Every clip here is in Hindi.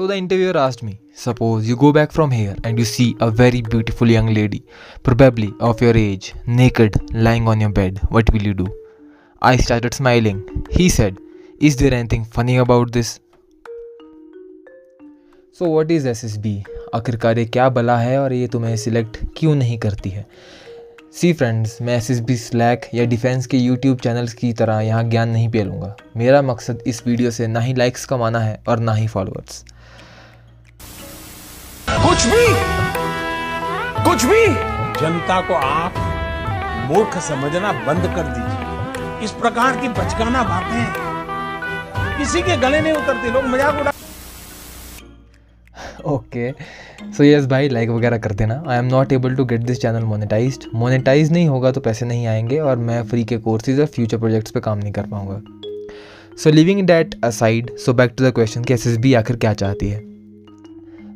So the interviewer asked me, Suppose you go back from here and you see a very beautiful young lady, probably of your age, naked, lying on your bed. What will you do? I started smiling. He said, Is there anything funny about this? Is S S B आखिरकार ये क्या बला है और ये तुम्हें सिलेक्ट क्यों नहीं करती है सी फ्रेंड्स मैं एस एस बी स्लैक या डिफेंस के यूट्यूब चैनल्स की तरह यहाँ ज्ञान नहीं पेलूँगा मेरा मकसद इस वीडियो से ना ही लाइक्स कमाना है और ना ही फॉलोअर्स कुछ भी। कुछ भी। जनता को आप मूर्ख समझना बंद कर दीजिए। इस प्रकार की बचकाना बातें। किसी के गले नहीं उतरती लोग मज़ाक उड़ा ओके सो यस भाई लाइक वगैरह कर देना। I am not able to get this channel monetise monetise नहीं होगा तो पैसे नहीं आएँगे और मैं फ्री के कोर्सेज और फ्यूचर प्रोजेक्ट्स पे काम नहीं कर पाऊँगा। So leaving that aside so back to the question कि एस आखिर क्या चाहती है?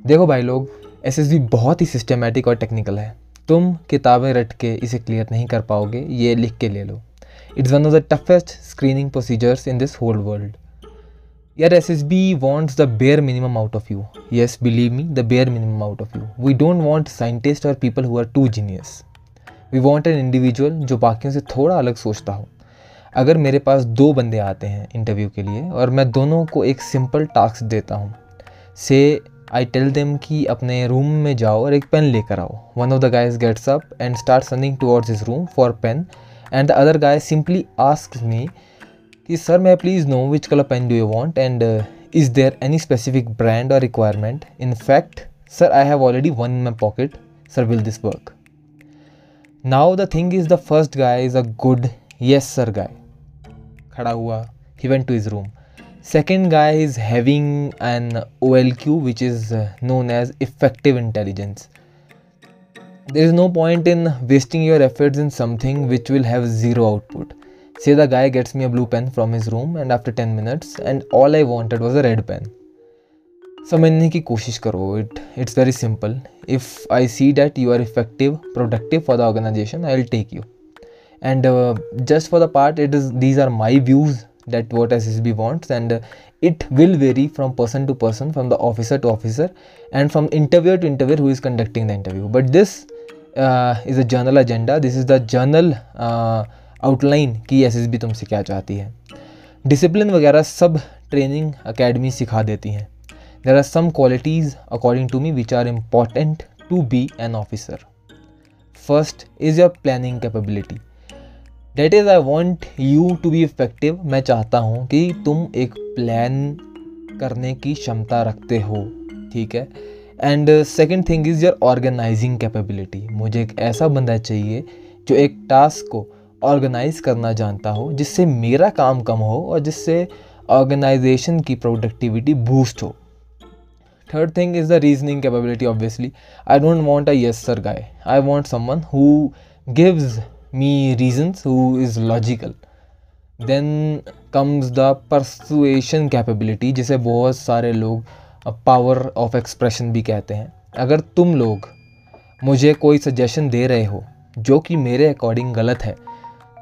देखो भाई लोग एस एस बहुत ही सिस्टमेटिक और टेक्निकल है। तुम किताबें रट के इसे क्लियर नहीं कर पाओगे, ये लिख के ले लो। It's one of the toughest screening procedures in this whole world यार S S B wants the bare minimum out of you yes believe me the bare minimum out of you we don't want scientist और people who are too genius we want an individual जो बाकियों से थोड़ा अलग सोचता हो। अगर मेरे पास दो बंदे आते हैं इंटरव्यू के लिए और मैं दोनों को एक सिंपल टास्क देता हूँ से आई टेल देम कि अपने रूम में जाओ और एक पेन लेकर आओ। One of the guys gets up and start running towards his room for pen and the other guy simply ask me कि सर मैं please know which colour pen do you want and is there any specific brand और requirement in fact sir I have already one in my pocket sir will this work now the thing is the first guy is a good yes sir guy खड़ा हुआ he went to his room second guy is having an olq which is uh, known as effective intelligence there is no point in wasting your efforts in something which will have zero output say the guy gets me a blue pen from his room and after 10 minutes and all i wanted was a red pen समझने की कोशिश करो it it's very simple if I see that you are effective productive for the organization I will take you and just for the part it is these are my views that what SSB wants and uh, it will vary from person to person from the officer to officer and from interviewer to interviewer who is conducting the interview but this uh, is a journal agenda this is the journal uh, outline कि एस एस बी तुमसे क्या चाहती है डिसिप्लिन वगैरह सब ट्रेनिंग अकेडमी सिखा देती हैं there are some qualities according to me which are important to be an officer first is your planning capability That is I want you to be effective मैं चाहता हूँ कि तुम एक प्लान करने की क्षमता रखते हो, ठीक है? And second thing is your organising capability मुझे एक ऐसा बंदा चाहिए जो एक टास्क को ऑर्गेनाइज करना जानता हो, जिससे मेरा काम कम हो और जिससे ऑर्गेनाइजेशन की प्रोडक्टिविटी बूस्ट हो। Third thing is the reasoning capability obviously I don't want a yes sir guy I want someone who gives me reasons who is logical. Then comes the persuasion capability, जिसे बहुत सारे लोग पावर ऑफ़ एक्सप्रेशन भी कहते हैं। अगर तुम लोग मुझे कोई सजेशन दे रहे हो, जो कि मेरे अकॉर्डिंग गलत है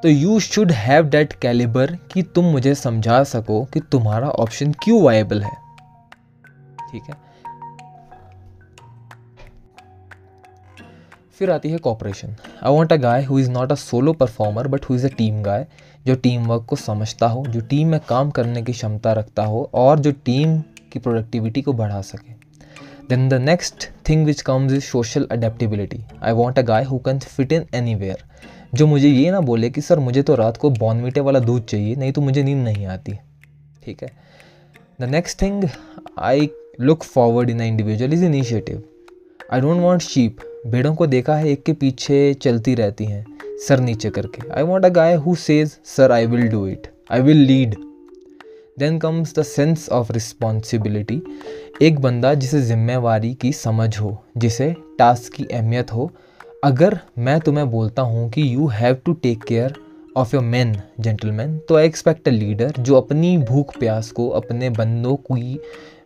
तो you should have that calibre कि तुम मुझे समझा सको कि तुम्हारा ऑप्शन क्यों वायबल है। ठीक है? फिर आती है cooperation I want a guy who is not a solo performer but who is a team guy जो टीम वर्क को समझता हो, जो टीम में काम करने की क्षमता रखता हो, और जो टीम की प्रोडक्टिविटी को बढ़ा सके. Then the next thing which comes is social adaptability I want a guy who can fit in anywhere जो मुझे ये ना बोले कि, सर, मुझे तो रात को बॉनमीटे वाला दूध चाहिए, नहीं तो मुझे नींद नहीं आती. ठीक है? The next thing I look forward in a individual is initiative I don't want sheep भेड़ों को देखा है, एक के पीछे चलती रहती हैं, सर नीचे करके। I want a guy who says sir I will do it I will lead then comes the sense of responsibility एक बंदा जिसे जिम्मेवारी की समझ हो, जिसे टास्क की अहमियत हो, अगर मैं तुम्हें बोलता हूँ कि you have to take care of your man gentleman तो आई एक्सपेक्ट अ लीडर जो अपनी भूख प्यास को, अपने बंदों की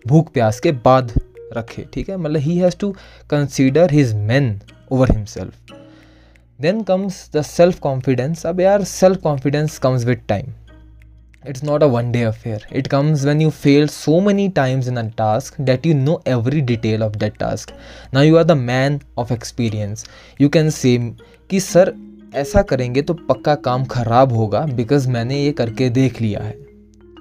भूख प्यास के बाद रखे, ठीक है? मतलब he has to consider his man over himself then comes the self confidence अब यार self confidence comes with time it's not a one day affair it comes when you fail so many times in a task that you know every detail of that task ना you are the man of experience you can say कि, सर, ऐसा करेंगे तो पक्का काम खराब होगा बिकॉज़ मैंने ये करके देख लिया है.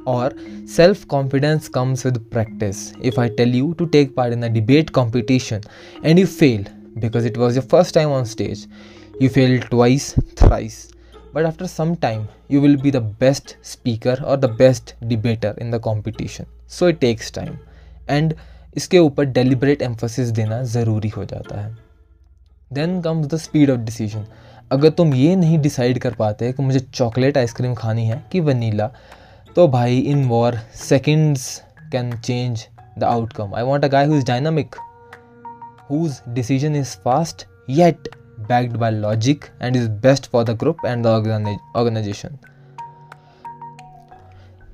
और self confidence comes with practice if I tell you to take part in a debate competition and you fail because it was your first time on stage you fail twice, thrice, but after some time, you will be the best speaker or the best debater in the competition. So, it takes time and इसके ऊपर डेलिबरेट एम्फोसिस देना ज़रूरी हो जाता है then comes the speed of decision अगर तुम ये नहीं डिसाइड कर पाते कि मुझे चॉकलेट आइसक्रीम खानी है कि वनीला तो भाई in war seconds can change the outcome I want a guy who is dynamic whose decision is fast yet backed by logic and is best for the group and the organization.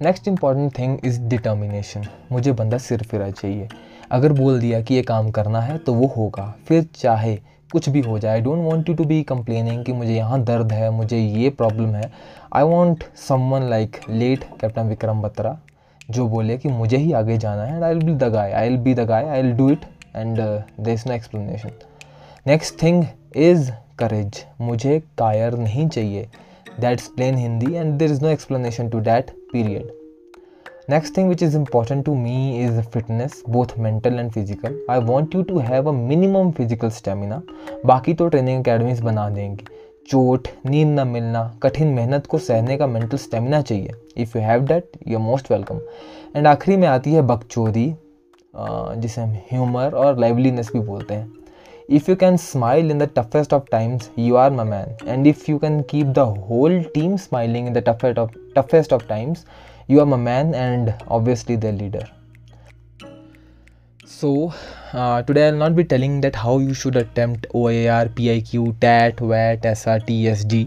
Next important thing is determination मुझे बंदा सिर फिरा चाहिए। अगर बोल दिया कि ये काम करना है तो वो होगा। फिर चाहे कुछ भी हो जाए I don't want you to be complaining कि मुझे यहाँ दर्द है, मुझे ये प्रॉब्लम है। I want someone like let captain Vikram Batra जो बोले कि मुझे ही आगे जाना है and I will be the guy I will be the guy I will do it and there is no explanation next thing is courage मुझे कायर नहीं चाहिए। That's plain Hindi and there is no explanation to that period next thing which is important to me is fitness both mental and physical I want you to have a minimum physical stamina बाकी तो ट्रेनिंग अकेडमीज बना देंगी। चोट, नींद न मिलना, कठिन मेहनत को सहने का मेंटल स्टेमिना चाहिए। If you have that you are most welcome and आखिरी में आती है बकचोदी जिसे हम ह्यूमर और लाइवलीनेस भी बोलते हैं। If you can smile in the toughest of times you are my man and if you can keep the whole team smiling in the toughest of times you are my man and obviously the leader. So uh, today i'll not be telling that how you should attempt oer piq tat wat srt sd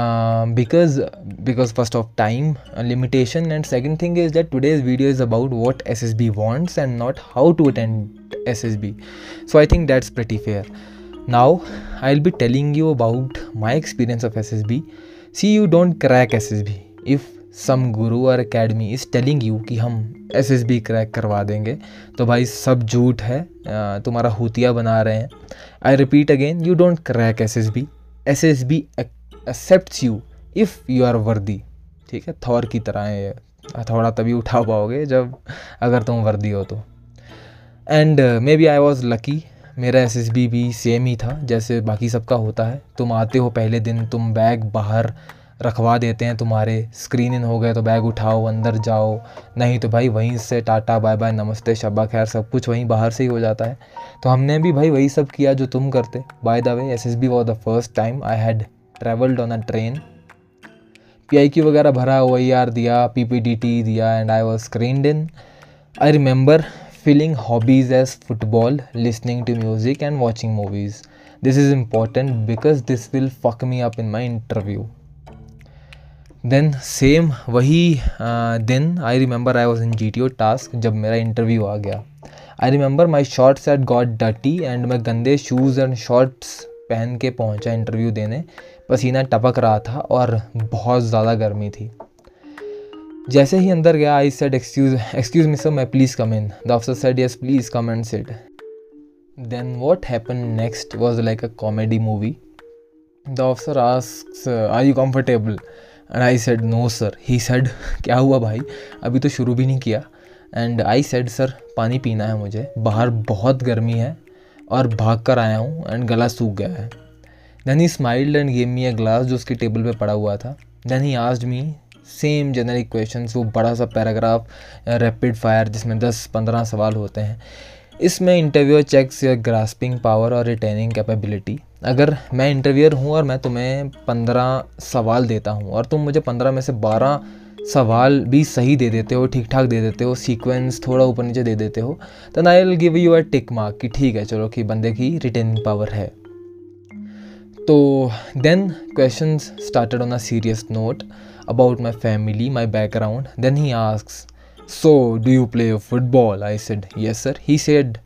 um, because because first of time limitation and second thing is that today's video is about what ssb wants and not how to attend ssb so i think that's pretty fair. Now i'll be telling you about my experience of ssb see you don't crack ssb if some guru और अकेडमी इज़ टेलिंग यू कि हम एस एस बी क्रैक करवा देंगे। तो भाई सब झूठ है तुम्हारा हुतिया बना रहे हैं। I repeat again you don't crack S S B S S B except you if you are worthy ठीक है? थौर की तरह है थोड़ा तभी उठा पाओगे जब, अगर तुम वर्दी हो तो। And maybe I was lucky मेरा एस एस बी भी सेम ही था, जैसे बाकी सबका होता है। तुम आते हो पहले दिन, तुम बैग बाहर रखवा देते हैं तुम्हारे। स्क्रीन इन हो गए तो बैग उठाओ, अंदर जाओ। नहीं तो भाई वहीं से टाटा बाय बाय नमस्ते, शब्बा, खैर, सब कुछ वहीं बाहर से ही हो जाता है। तो हमने भी भाई वही सब किया जो तुम करते। By the way S S B was the first time I had travelled on a train P I Q वगैरह भरा ओ ई आर दिया पी पी डी टी दिया and I was screened in I remember filling hobbies as football listening to music and watching movies this is important because this will fuck me up in my interview then same वही दिन I remember I was in G T O task जब मेरा इंटरव्यू आ गया। I remember my shorts at got डटी and मैं गंदे शूज़ एंड शॉर्ट्स पहन के पहुँचा इंटरव्यू देने। पसीना टपक रहा था और बहुत ज़्यादा गर्मी थी। जैसे ही अंदर गया I said excuse excuse me sir मैं please come in the officer said yes please come and sit then what happen next was like a comedy movie the officer ask are you comfortable and I said no sir he said क्या हुआ भाई? अभी तो शुरू भी नहीं किया. एंड आई सेड सर पानी पीना है मुझे। बाहर बहुत गर्मी है और भाग कर आया हूँ एंड गला सूख गया है. Then he smiled and gave me a glass जो उसके टेबल पे पड़ा हुआ था। Then he asked me same generic question वो बड़ा सा पैराग्राफ रैपिड फायर जिसमें दस पंद्रह सवाल होते हैं। इसमें interviewer checks your grasping power और रिटेनिंग कैपेबिलिटी अगर मैं इंटरव्यूअर हूँ और मैं तुम्हें पंद्रह सवाल देता हूँ और तुम मुझे पंद्रह में से बारह सवाल भी सही दे देते हो ठीक ठाक दे देते हो सीक्वेंस थोड़ा ऊपर नीचे दे देते हो then I will give you a tick mark कि ठीक है, चलो कि बंदे की रिटेनिंग पावर है। तो then question started on a serious note about my family my background then he ask so do you play football I said yes sir he said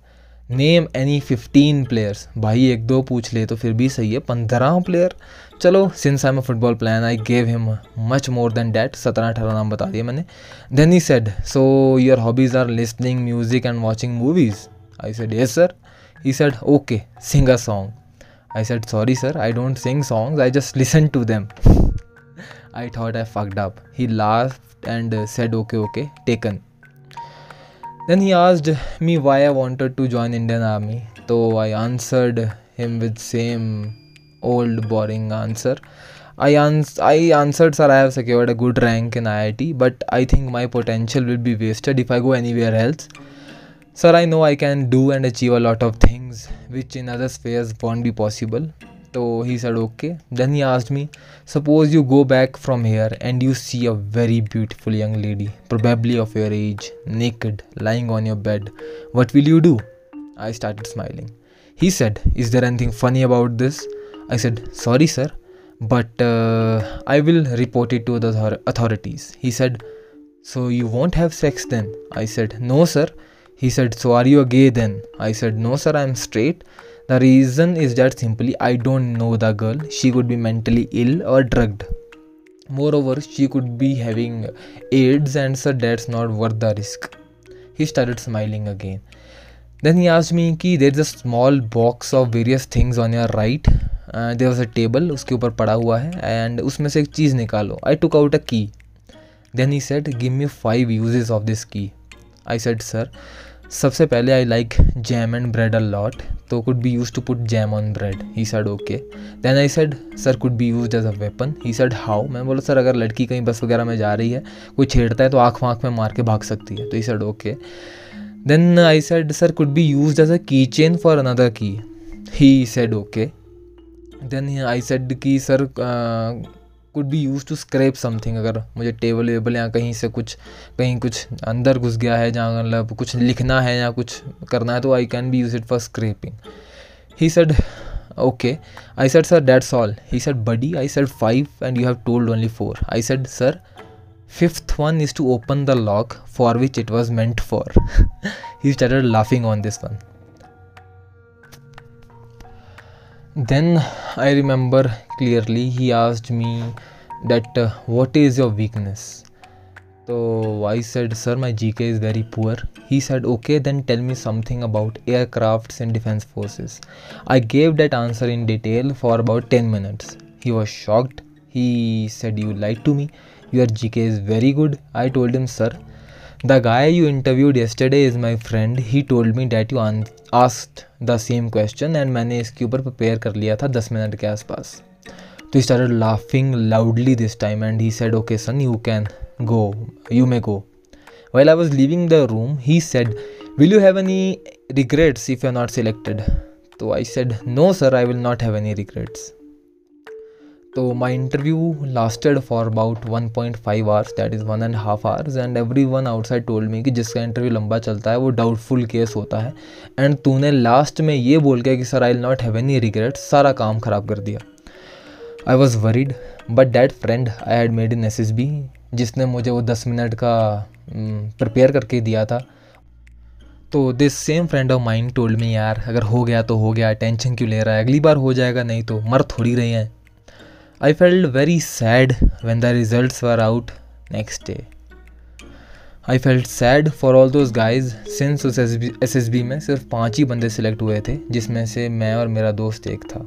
name any fifteen players भाई, एक दो पूछ ले तो फिर भी सही है। पंद्रह प्लेयर चलो since I am football fan I gave him much more than that सत्रह, अठारह नाम बता दिए मैंने। Then he said so your hobbies are listening music and watching movies I said yes sir he said okay sing a song I said sorry sir I don't sing songs I just listen to them I thought I fucked up he last and uh, said okay okay taken. Then he asked me why i wanted to join indian army. So i answered him with same old boring answer. I, ans- I answered sir i have secured a good rank in iit but i think my potential will be wasted if i go anywhere else. Sir i know i can do and achieve a lot of things which in other spheres won't be possible. So he said, okay. Then he asked me, suppose you go back from here and you see a very beautiful young lady, probably of your age, naked, lying on your bed. What will you do? I started smiling. He said, Is there anything funny about this? I said, Sorry, sir, but uh, I will report it to the authorities. He said, So you won't have sex then? I said, No, sir. He said, So are you a gay then? I said, No, sir, I'm straight. The reason is that simply I don't know the girl. She could be mentally ill or drugged. Moreover, she could be having AIDS, and so that's not worth the risk. He started smiling again. Then he asked me कि is a small box of various things on your right. Uh, there was a table उसके ऊपर पड़ा हुआ है and उसमें से एक चीज़ निकालो I took out a key. Then he said give me five uses of this key. I said sir सबसे पहले I like jam and bread a lot तो could be use to put jam on bread he said okay then I said sir could be use as a weapon he said how मैं बोला सर अगर लड़की कहीं बस वगैरह में जा रही है, कोई छेड़ता है तो आँख वाँख में मार के भाग सकती है. तो he said okay then I said sir could be use as a key chain for another key he said okay then I said कि sir could be use to scrap something अगर मुझे टेबल वेबल या कहीं से कुछ, कहीं कुछ अंदर घुस गया है जहाँ मतलब कुछ लिखना है या कुछ करना है तो I can be use it for scrapping he said okay I said sir that's all he said buddy I said five and you have told only four I said sir fifth one is to open the lock for which it was meant for. He started laughing on this one. Then i remember clearly he asked me that uh, what is your weakness? So i said sir my gk is very poor. He said okay then tell me something about aircrafts and defense forces. I gave that answer in detail for about 10 minutes. He was shocked. He said you lied to me. Your gk is very good. I told him sir the guy you interviewed yesterday is my friend he told me that you asked the same question and मैंने इसके ऊपर प्रिपेयर कर लिया था दस मिनट के आसपास। तो he start laughing loudly this time and he said okay son you can go you may go well I was leaving the room he said will you have any regrets if you are not selected तो I said no sir I will not have any regrets तो my interview lasted for about one point five hours that is one and half hours and everyone outside told me कि जिसका इंटरव्यू लंबा चलता है, वो डाउटफुल केस होता है। एंड तूने लास्ट में ये बोल के कि sir I not have any regret सारा काम ख़राब कर दिया। I was worried but that friend I had made in S S B जिसने मुझे वो दस मिनट का प्रिपेयर करके दिया था। तो this same friend of mine told me यार, अगर हो गया तो हो गया टेंशन क्यों ले रहा है? अगली बार हो जाएगा, नहीं तो मर थोड़ी रहे हैं। I felt very sad when the result were out next day I felt sad for all those guys since उस एस एस बी में सिर्फ़ पाँच ही बंदे सिलेक्ट हुए थे, जिसमें से मैं और मेरा दोस्त एक था।